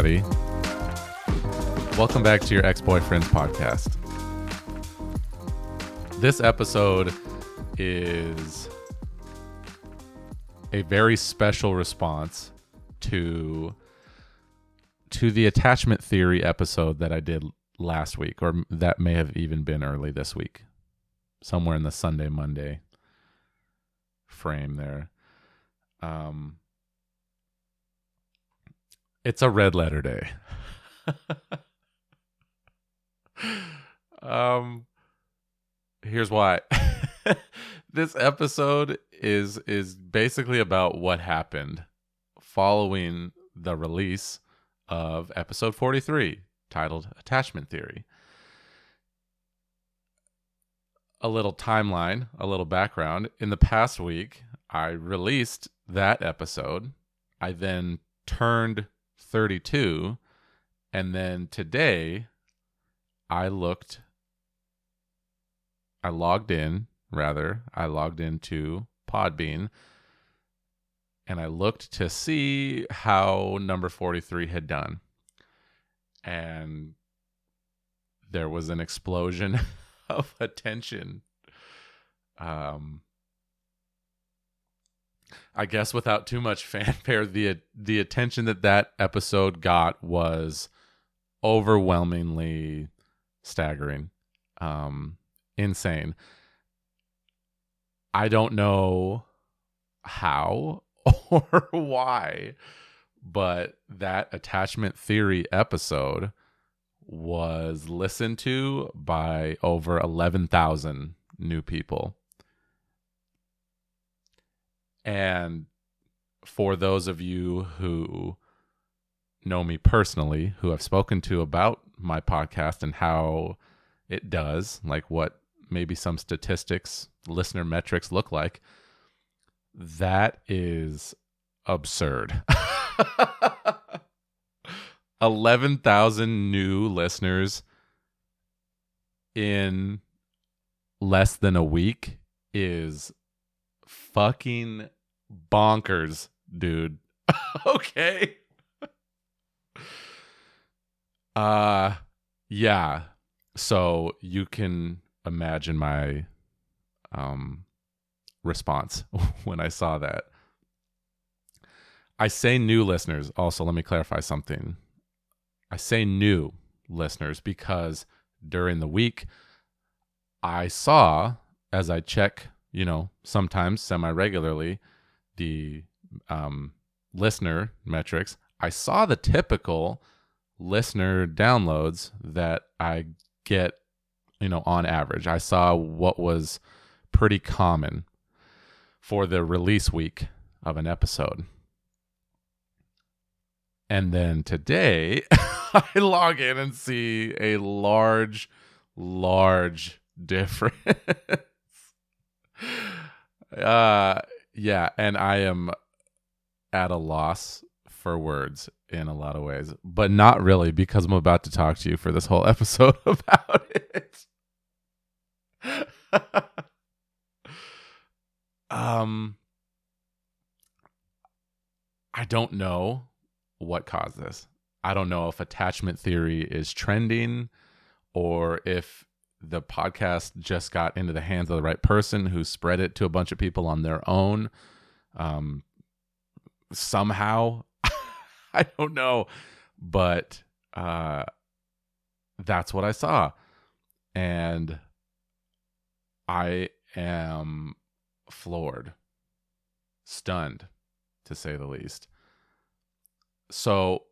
Everybody. Welcome back to your ex boyfriend's podcast. This episode is a very special response to to the attachment theory episode that I did last week or that may have even been early this week somewhere in the Sunday Monday frame there um it's a red letter day. Um here's why. This episode is is basically about what happened following the release of episode 43 titled attachment theory. A little timeline a little background. In the past week i released that episode. I then turned 32 and then today i looked I logged in, rather, I logged into Podbean and I looked to see how number 43 had done. And there was an explosion of attention. Um, I guess without too much fanfare, the the attention that that episode got was overwhelmingly staggering. Um, insane. I don't know how or why, but that attachment theory episode was listened to by over 11,000 new people. And for those of you who know me personally, who I've spoken to about my podcast and how it does, like what maybe some statistics, listener metrics look like, that is absurd. 11,000 new listeners in less than a week is fucking bonkers, dude. okay. Uh yeah. So you can imagine my um, response when I saw that. I say new listeners. Also, let me clarify something. I say new listeners because during the week, I saw as I check, you know, sometimes semi regularly, the um, listener metrics, I saw the typical listener downloads that I get you know, on average. I saw what was pretty common for the release week of an episode. And then today, I log in and see a large, large difference. uh, yeah, and I am at a loss for words in a lot of ways, but not really because I'm about to talk to you for this whole episode about it. um I don't know what caused this. I don't know if attachment theory is trending or if the podcast just got into the hands of the right person who spread it to a bunch of people on their own. Um, somehow, I don't know, but uh, that's what I saw. And I am floored, stunned, to say the least. So,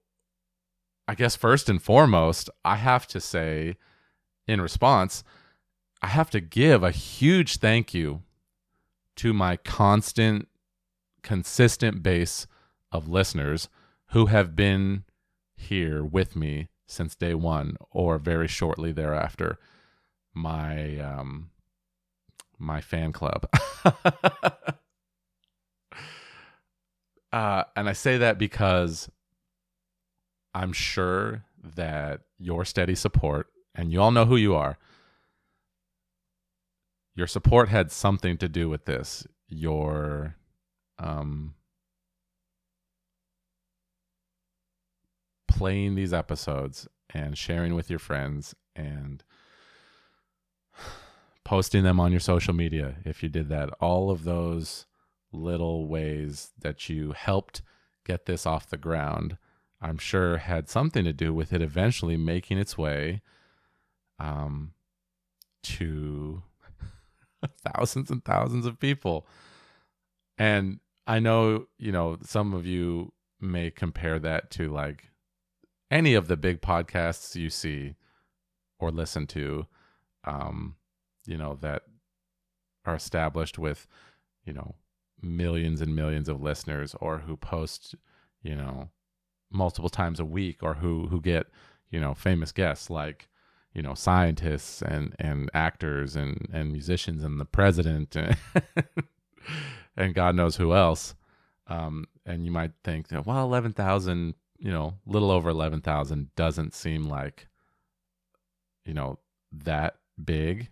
I guess first and foremost, I have to say, in response, I have to give a huge thank you to my constant, consistent base of listeners who have been here with me since day one or very shortly thereafter. My um, my fan club. uh, and I say that because I'm sure that your steady support, and you all know who you are, your support had something to do with this. Your um, playing these episodes and sharing with your friends and posting them on your social media if you did that all of those little ways that you helped get this off the ground i'm sure had something to do with it eventually making its way um, to thousands and thousands of people. And i know you know some of you may compare that to like any of the big podcasts you see or listen to, um, you know, that are established with, you know, millions and millions of listeners or who post, you know, multiple times a week or who who get, you know, famous guests. Like, you know, scientists and and actors and and musicians and the president and, and God knows who else. Um, and you might think, well, eleven thousand, you know, little over eleven thousand doesn't seem like, you know, that big.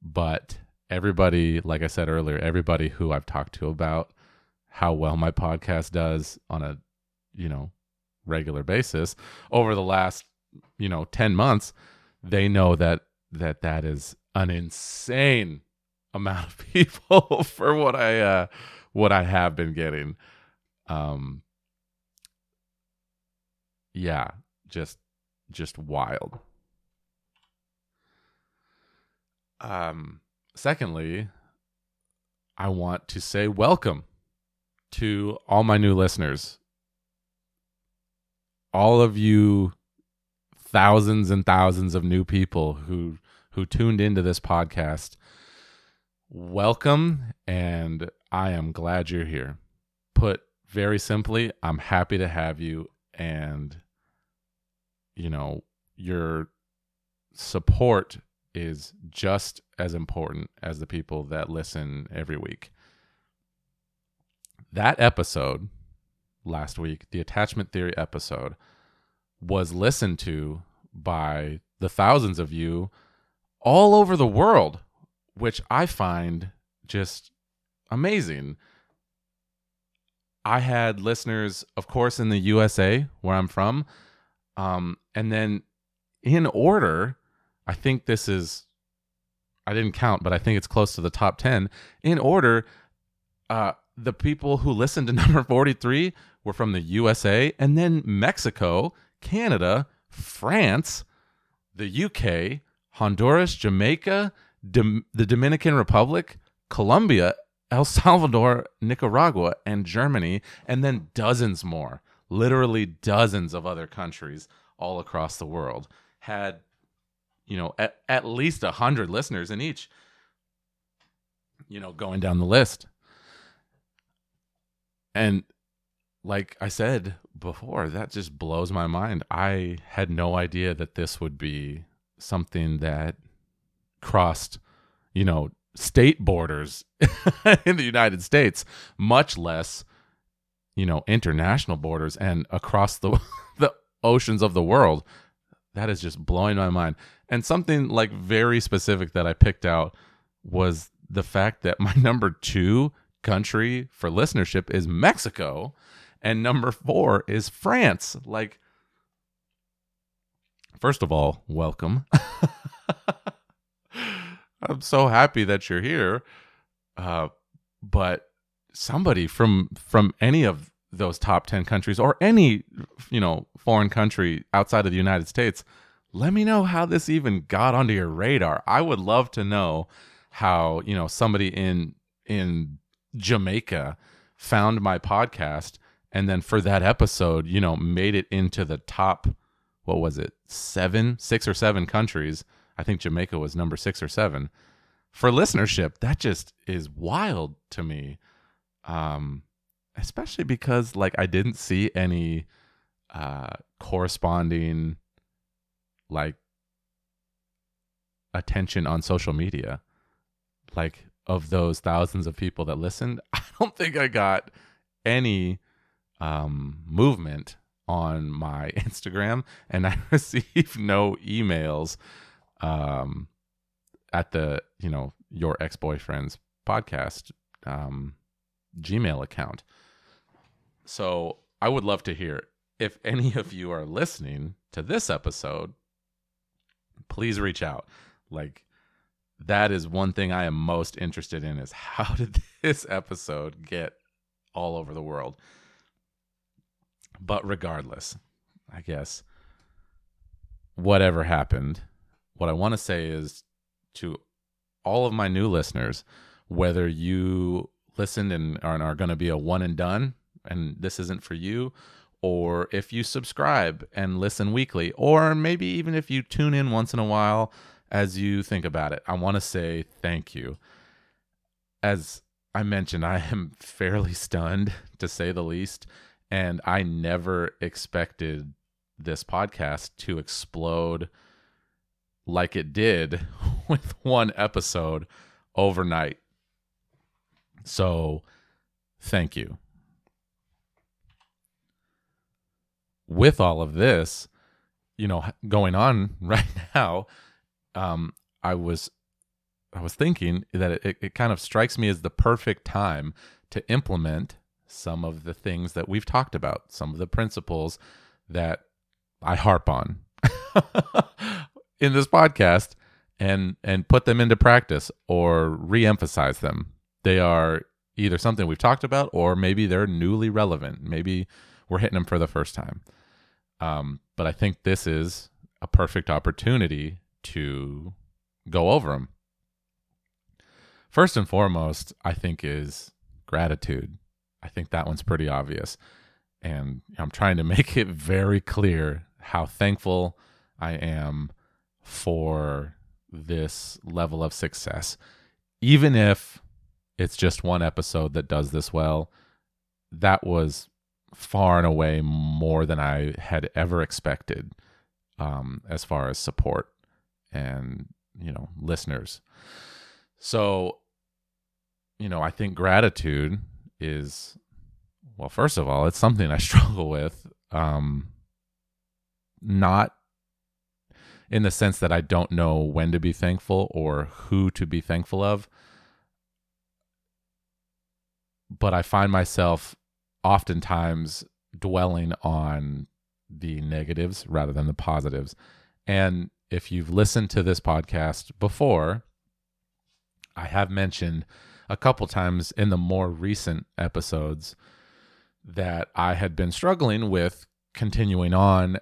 But everybody, like I said earlier, everybody who I've talked to about how well my podcast does on a, you know, regular basis over the last, you know, ten months, they know that that that is an insane amount of people for what I uh what I have been getting. Um yeah, just just wild. Um secondly, I want to say welcome to all my new listeners. All of you thousands and thousands of new people who who tuned into this podcast. Welcome and I am glad you're here. Put very simply, I'm happy to have you and you know, your support is just as important as the people that listen every week. That episode last week, the attachment theory episode, was listened to by the thousands of you all over the world, which I find just amazing. I had listeners, of course, in the USA, where I'm from. Um, and then in order, I think this is, I didn't count, but I think it's close to the top 10. In order, uh, the people who listened to number 43 were from the USA, and then Mexico, Canada, France, the UK, Honduras, Jamaica, Dom- the Dominican Republic, Colombia, El Salvador, Nicaragua, and Germany, and then dozens more, literally dozens of other countries all across the world had, you know, at, at least a hundred listeners in each. You know, going down the list. And like I said before, that just blows my mind. I had no idea that this would be something that crossed, you know, state borders in the United States, much less, you know, international borders and across the the oceans of the world. That is just blowing my mind. And something like very specific that I picked out was the fact that my number 2 country for listenership is Mexico and number 4 is France. Like first of all, welcome. I'm so happy that you're here. Uh, but somebody from from any of those top 10 countries or any you know foreign country outside of the United States let me know how this even got onto your radar i would love to know how you know somebody in in Jamaica found my podcast and then for that episode you know made it into the top what was it 7 6 or 7 countries. I think Jamaica was number 6 or 7 for listenership that just is wild to me. Um especially because like I didn't see any uh corresponding like attention on social media like of those thousands of people that listened. I don't think I got any um movement on my Instagram and I received no emails um at the you know your ex-boyfriend's podcast um gmail account so I would love to hear if any of you are listening to this episode, please reach out. Like that is one thing I am most interested in is how did this episode get all over the world? But regardless, I guess whatever happened, what I want to say is to all of my new listeners, whether you listened and are, are going to be a one and done and this isn't for you, or if you subscribe and listen weekly, or maybe even if you tune in once in a while as you think about it, I want to say thank you. As I mentioned, I am fairly stunned to say the least, and I never expected this podcast to explode like it did with one episode overnight. So, thank you. With all of this, you know, going on right now, um, I was I was thinking that it, it kind of strikes me as the perfect time to implement some of the things that we've talked about, some of the principles that I harp on in this podcast and and put them into practice or re-emphasize them. They are either something we've talked about or maybe they're newly relevant. Maybe we're hitting them for the first time. Um, but I think this is a perfect opportunity to go over them. First and foremost, I think is gratitude. I think that one's pretty obvious. And I'm trying to make it very clear how thankful I am for this level of success. Even if it's just one episode that does this well, that was far and away more than I had ever expected um, as far as support and, you know, listeners. So, you know, I think gratitude is, well, first of all, it's something I struggle with. Um, not in the sense that I don't know when to be thankful or who to be thankful of. But I find myself oftentimes dwelling on the negatives rather than the positives. And if you've listened to this podcast before, I have mentioned a couple times in the more recent episodes that I had been struggling with continuing on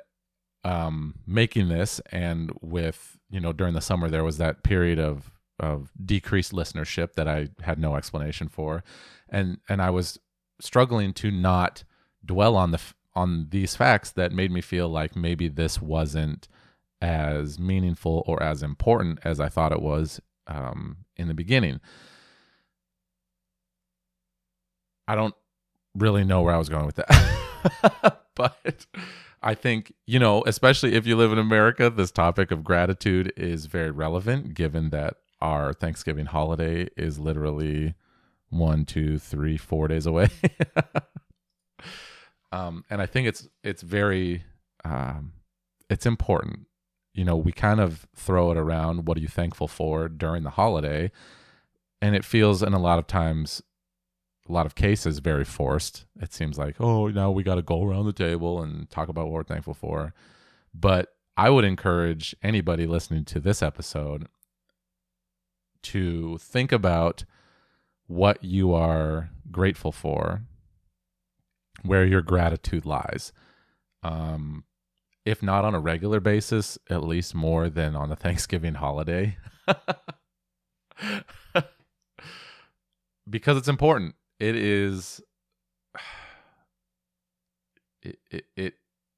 um, making this, and with you know during the summer there was that period of of decreased listenership that I had no explanation for, and and I was struggling to not dwell on the on these facts that made me feel like maybe this wasn't as meaningful or as important as I thought it was um, in the beginning. I don't really know where I was going with that, but I think, you know, especially if you live in America, this topic of gratitude is very relevant given that our Thanksgiving holiday is literally one, two, three, four days away. um, and I think it's it's very um, it's important. You know, we kind of throw it around. What are you thankful for during the holiday? And it feels, in a lot of times, a lot of cases very forced. It seems like, oh, now we got to go around the table and talk about what we're thankful for. But I would encourage anybody listening to this episode to think about what you are grateful for, where your gratitude lies. Um, if not on a regular basis, at least more than on the Thanksgiving holiday. because it's important it is it, it, it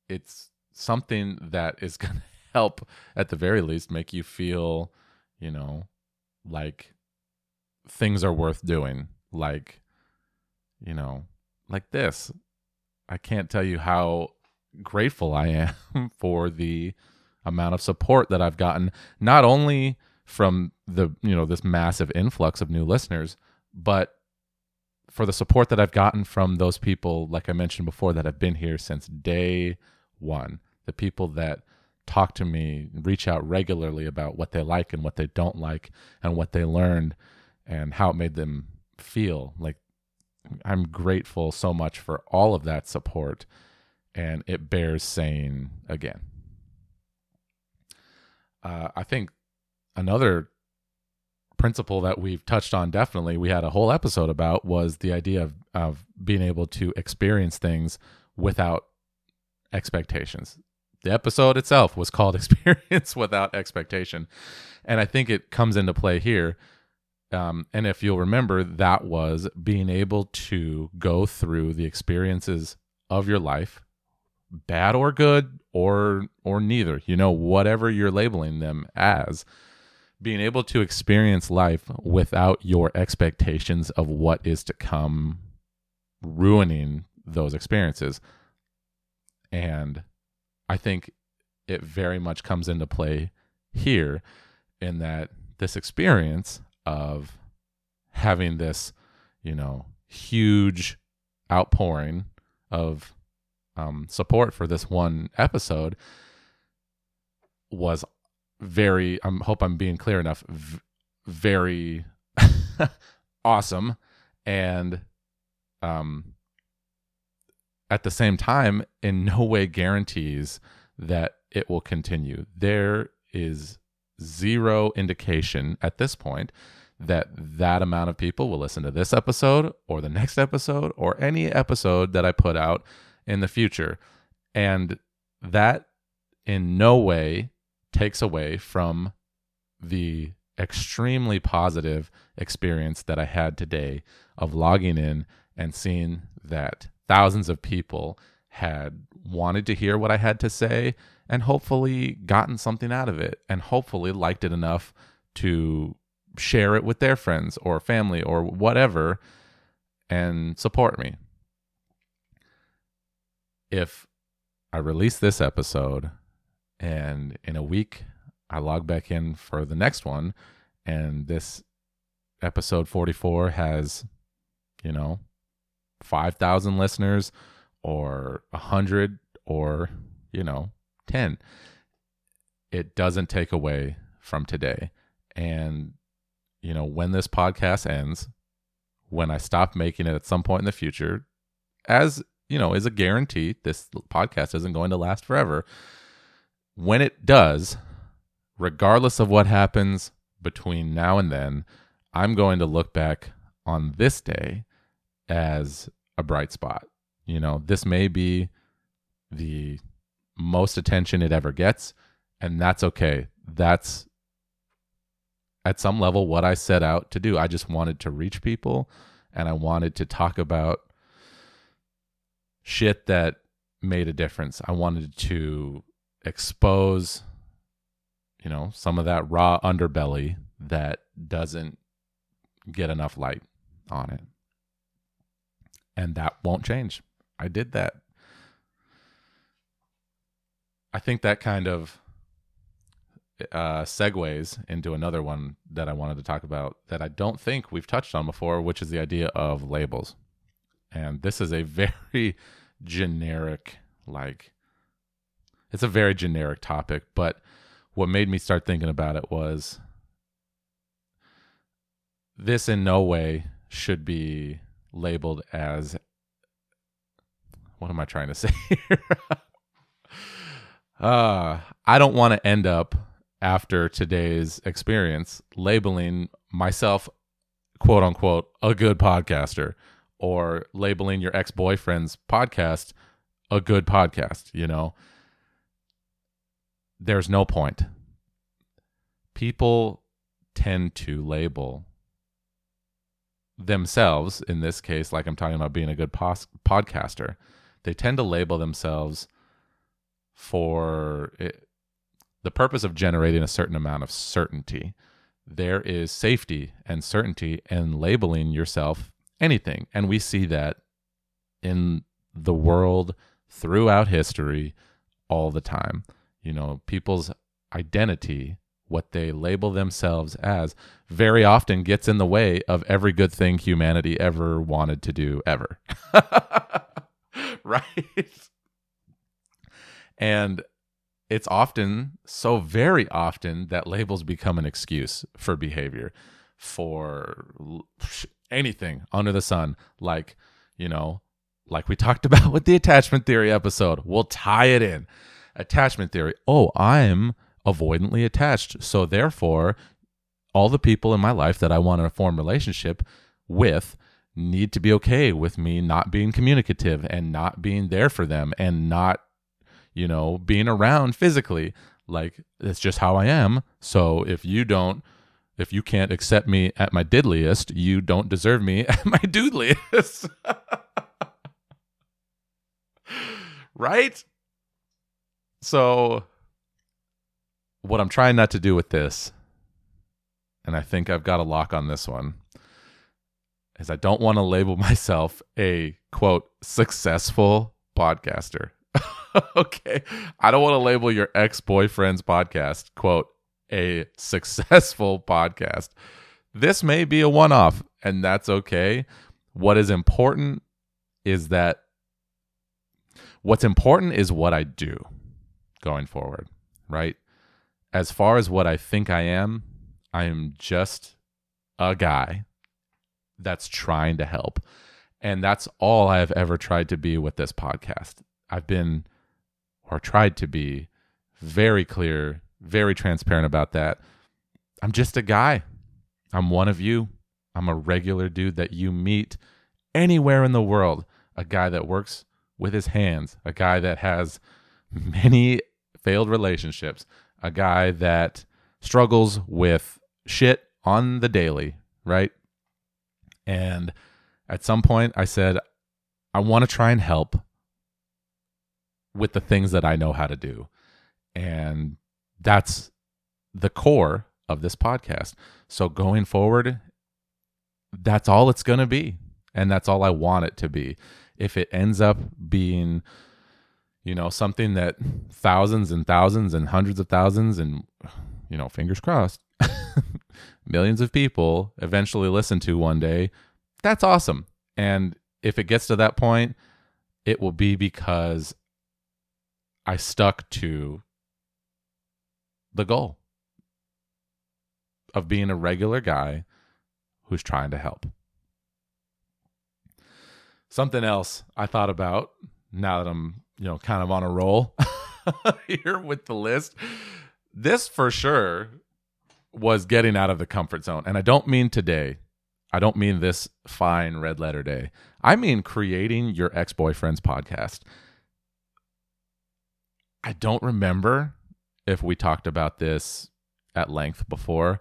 it's something that is going to help at the very least make you feel you know like things are worth doing. Like you know like this. I can't tell you how grateful i am for the amount of support that i've gotten not only from the you know this massive influx of new listeners but for the support that I've gotten from those people, like I mentioned before, that have been here since day one, the people that talk to me, reach out regularly about what they like and what they don't like, and what they learned and how it made them feel. Like I'm grateful so much for all of that support. and it bears saying again. Uh, I think another principle that we've touched on definitely we had a whole episode about was the idea of, of being able to experience things without expectations. The episode itself was called experience without expectation. And i think it comes into play here. Um, and if you'll remember that was being able to go through the experiences of your life bad or good or or neither you know whatever you're labeling them as being able to experience life without your expectations of what is to come ruining those experiences. And i think it very much comes into play here in that this experience of having this you know huge outpouring of um, support for this one episode was very i hope i'm being clear enough v- very awesome and um at the same time in no way guarantees that it will continue there is zero indication at this point that that amount of people will listen to this episode or the next episode or any episode that I put out in the future. And that in no way takes away from the extremely positive experience that I had today of logging in and seeing that thousands of people had wanted to hear what I had to say and hopefully gotten something out of it and hopefully liked it enough to share it with their friends or family or whatever and support me. If I release this episode and in a week I log back in for the next one. And this episode 44 has you know 5000 listeners or 100 or you know 10 it doesn't take away from today. And you know when this podcast ends when i stop making it at some point in the future as you know is a guarantee this podcast isn't going to last forever when it does, regardless of what happens between now and then, I'm going to look back on this day as a bright spot. You know, this may be the most attention it ever gets, and that's okay. That's at some level what I set out to do. I just wanted to reach people and I wanted to talk about shit that made a difference. I wanted to expose you know some of that raw underbelly that doesn't get enough light on it. And that won't change. I did that. I think that kind of uh, segues into another one that i wanted to talk about that i don't think we've touched on before which is the idea of labels. And this is a very generic like it's a very generic topic, but what made me start thinking about it was this in no way should be labeled as what am I trying to say here? uh, I don't want to end up after today's experience labeling myself quote unquote a good podcaster or labeling your ex-boyfriend's podcast a good podcast, you know there's no point. People tend to label themselves, in this case, like I'm talking about being a good pos- podcaster, they tend to label themselves for it, the purpose of generating a certain amount of certainty. There is safety and certainty in labeling yourself anything. And we see that in the world throughout history all the time you know, people's identity, what they label themselves as, very often gets in the way of every good thing humanity ever wanted to do ever. right? And it's often, so very often, that labels become an excuse for behavior, for anything under the sun. Like, you know, like we talked about with the attachment theory episode, we'll tie it in. Attachment theory. Oh, I'm avoidantly attached. So therefore, all the people in my life that I want to form relationship with need to be okay with me not being communicative and not being there for them and not you know being around physically like it's just how I am. So if you don't if you can't accept me at my diddliest, you don't deserve me at my doodliest. right? So, what I'm trying not to do with this, and I think I've got a lock on this one, is I don't want to label myself a quote successful podcaster. okay. I don't want to label your ex boyfriend's podcast, quote, a successful podcast. This may be a one off, and that's okay. What is important is that what's important is what I do going forward, right? As far as what I think I am, I am just a guy that's trying to help. And that's all I have ever tried to be with this podcast. I've been or tried to be very clear, very transparent about that. I'm just a guy. I'm one of you. I'm a regular dude that you meet anywhere in the world. A guy that works with his hands, a guy that has many failed relationships, a guy that struggles with shit on the daily, right? And at some point, I said, I want to try and help with the things that I know how to do. And that's the core of this podcast. So going forward, that's all it's going to be. And that's all I want it to be. If it ends up being, you know, something that thousands and thousands and hundreds of thousands and, you know, fingers crossed, millions of people eventually listen to one day, that's awesome. And if it gets to that point, it will be because I stuck to the goal of being a regular guy who's trying to help. Something else I thought about now that I'm, you know, kind of on a roll here with the list. This for sure was getting out of the comfort zone. And I don't mean today. I don't mean this fine red letter day. I mean creating your ex boyfriend's podcast. I don't remember if we talked about this at length before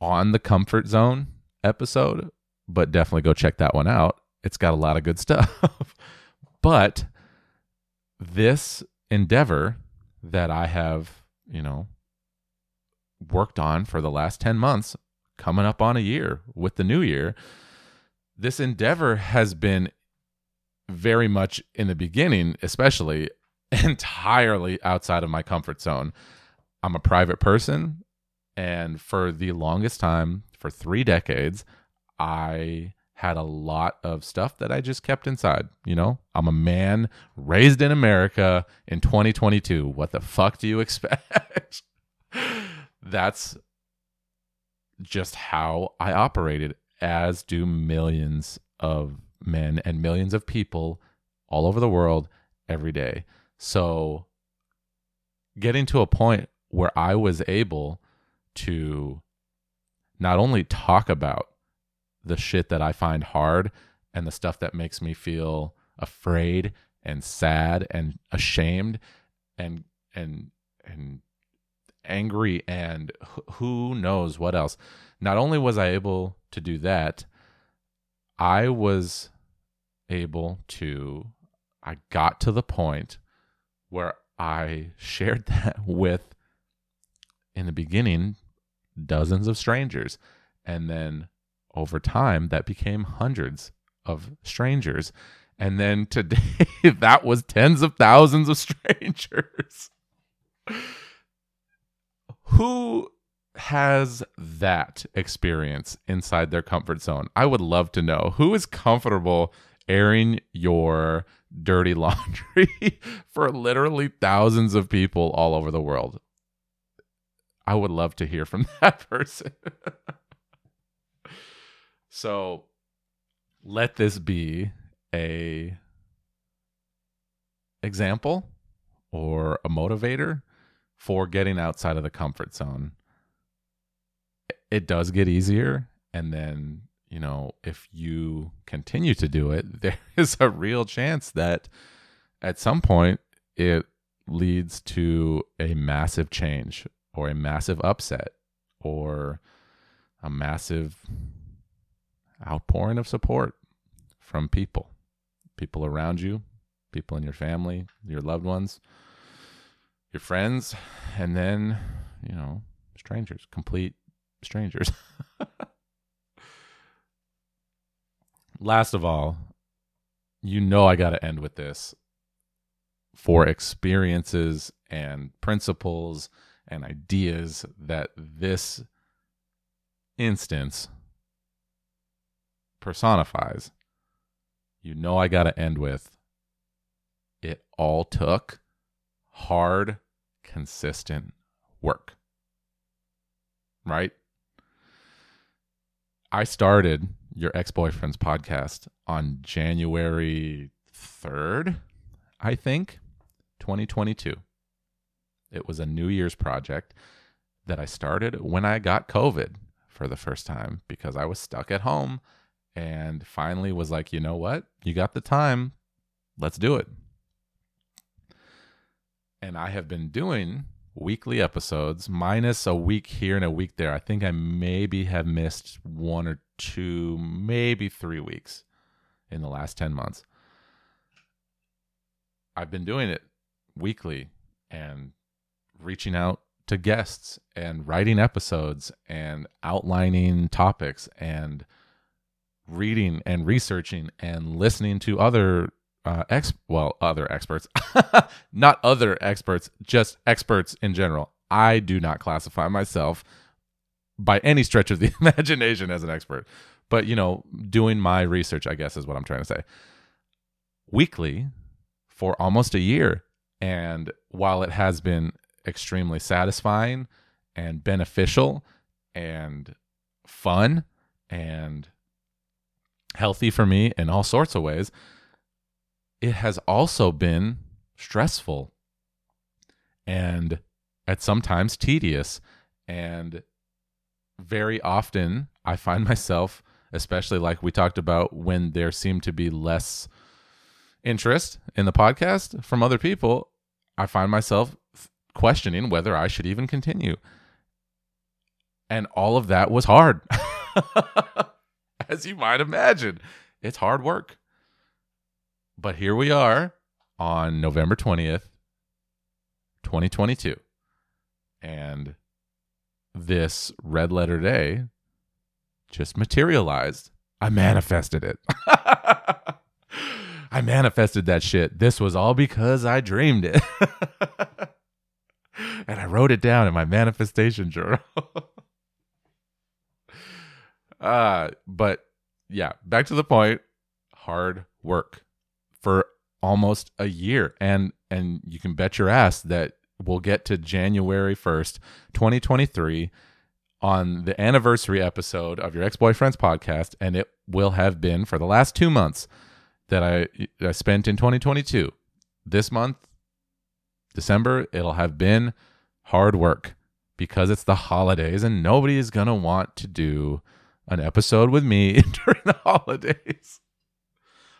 on the comfort zone episode, but definitely go check that one out. It's got a lot of good stuff. but this endeavor that I have, you know, worked on for the last 10 months, coming up on a year with the new year, this endeavor has been very much in the beginning, especially entirely outside of my comfort zone. I'm a private person. And for the longest time, for three decades, I had a lot of stuff that I just kept inside. You know, I'm a man raised in America in 2022. What the fuck do you expect? That's just how I operated, as do millions of men and millions of people all over the world every day. So getting to a point where I was able to not only talk about the shit that I find hard and the stuff that makes me feel afraid and sad and ashamed and and and angry and who knows what else. Not only was I able to do that, I was able to I got to the point where I shared that with, in the beginning, dozens of strangers. And then over time, that became hundreds of strangers. And then today, that was tens of thousands of strangers. Who has that experience inside their comfort zone? I would love to know. Who is comfortable airing your dirty laundry for literally thousands of people all over the world. I would love to hear from that person. So let this be a example or a motivator for getting outside of the comfort zone. It does get easier. And then, you know, if you continue to do it, there is a real chance that at some point it leads to a massive change or a massive upset or a massive outpouring of support from people, people around you, people in your family, your loved ones, your friends, and then, you know, strangers, complete strangers. Last of all, you know, I got to end with this for experiences and principles and ideas that this instance personifies. You know, I got to end with it all took hard, consistent work. Right? I started your ex boyfriend's podcast on January 3rd, I think, 2022. It was a New Year's project that I started when I got COVID for the first time because I was stuck at home and finally was like, you know what? You got the time. Let's do it. And I have been doing weekly episodes minus a week here and a week there. I think I maybe have missed one or two, maybe three weeks in the last 10 months. I've been doing it weekly and reaching out to guests and writing episodes and outlining topics and reading and researching and listening to other uh, ex well other experts not other experts just experts in general. I do not classify myself by any stretch of the imagination as an expert. But you know doing my research i guess is what i'm trying to say. Weekly for almost a year. And while it has been extremely satisfying and beneficial and fun and healthy for me in all sorts of ways, it has also been stressful and at sometimes tedious. And very often I find myself, especially like we talked about when there seemed to be less interest in the podcast from other people, I find myself questioning whether I should even continue. And all of that was hard. As you might imagine, it's hard work. But here we are on November 20th, 2022. And this red letter day just materialized. I manifested it. I manifested that shit. This was all because I dreamed it. and I wrote it down in my manifestation journal. Uh, but yeah, back to the point. Hard work for almost a year. And and you can bet your ass that we'll get to January 1st, 2023 on the anniversary episode of your ex-boyfriend's podcast and it will have been for the last 2 months that I, I spent in 2022. This month, December, it'll have been hard work because it's the holidays and nobody is going to want to do an episode with me during the holidays.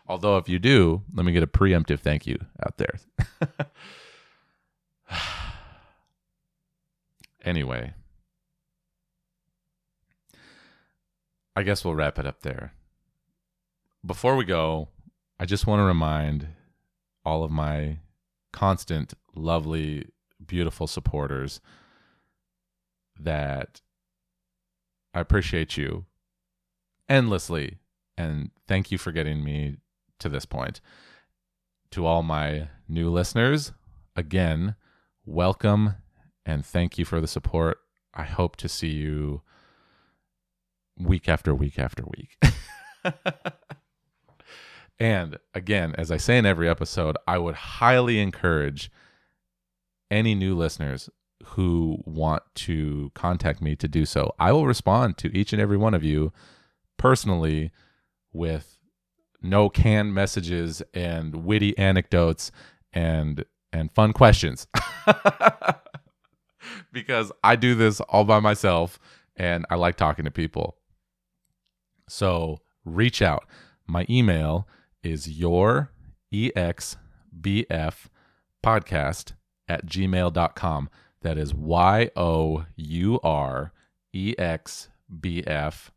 Although, if you do, let me get a preemptive thank you out there. anyway, I guess we'll wrap it up there. Before we go, I just want to remind all of my constant, lovely, beautiful supporters that I appreciate you endlessly and thank you for getting me to this point. To all my new listeners, again, welcome and thank you for the support. I hope to see you week after week after week. And again, as I say in every episode, I would highly encourage any new listeners who want to contact me to do so. I will respond to each and every one of you personally with no canned messages and witty anecdotes and and fun questions. because I do this all by myself and I like talking to people. So reach out. My email is your exbf podcast at gmail.com. That is Y O U R E X B F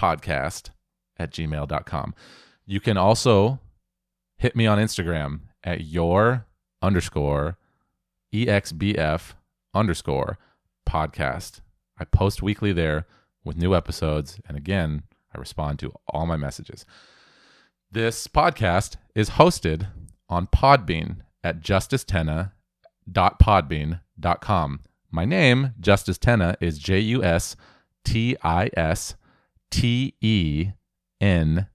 podcast at gmail.com. You can also hit me on Instagram at your underscore exbf underscore podcast. I post weekly there with new episodes. And again, I respond to all my messages. This podcast is hosted on Podbean at justistena.podbean.com. My name, Justis Tena, is J U S T I S T E N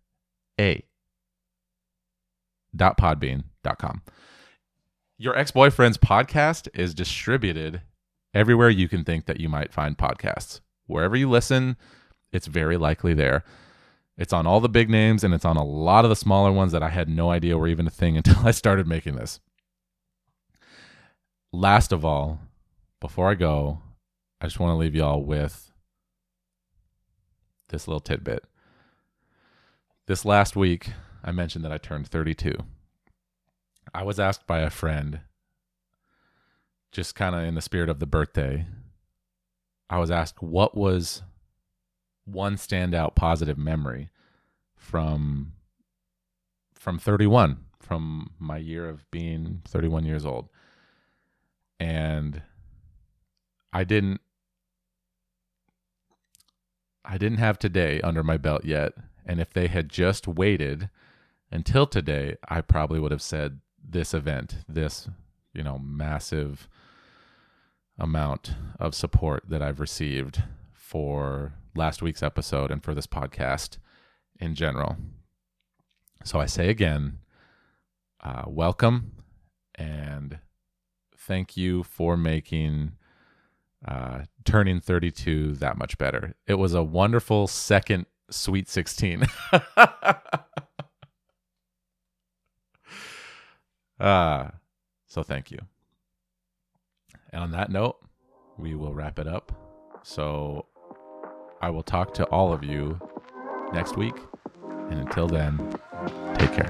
A dot podbean dot com. Your ex boyfriend's podcast is distributed everywhere you can think that you might find podcasts. Wherever you listen, it's very likely there. It's on all the big names and it's on a lot of the smaller ones that I had no idea were even a thing until I started making this. Last of all, before I go, I just want to leave y'all with this little tidbit. This last week, I mentioned that I turned 32. I was asked by a friend, just kind of in the spirit of the birthday, I was asked what was one standout positive memory from from 31 from my year of being 31 years old and i didn't i didn't have today under my belt yet and if they had just waited until today i probably would have said this event this you know massive amount of support that i've received for last week's episode and for this podcast in general. So I say again, uh, welcome and thank you for making uh, turning 32 that much better. It was a wonderful second Sweet 16. uh, so thank you. And on that note, we will wrap it up. So I will talk to all of you next week. And until then, take care.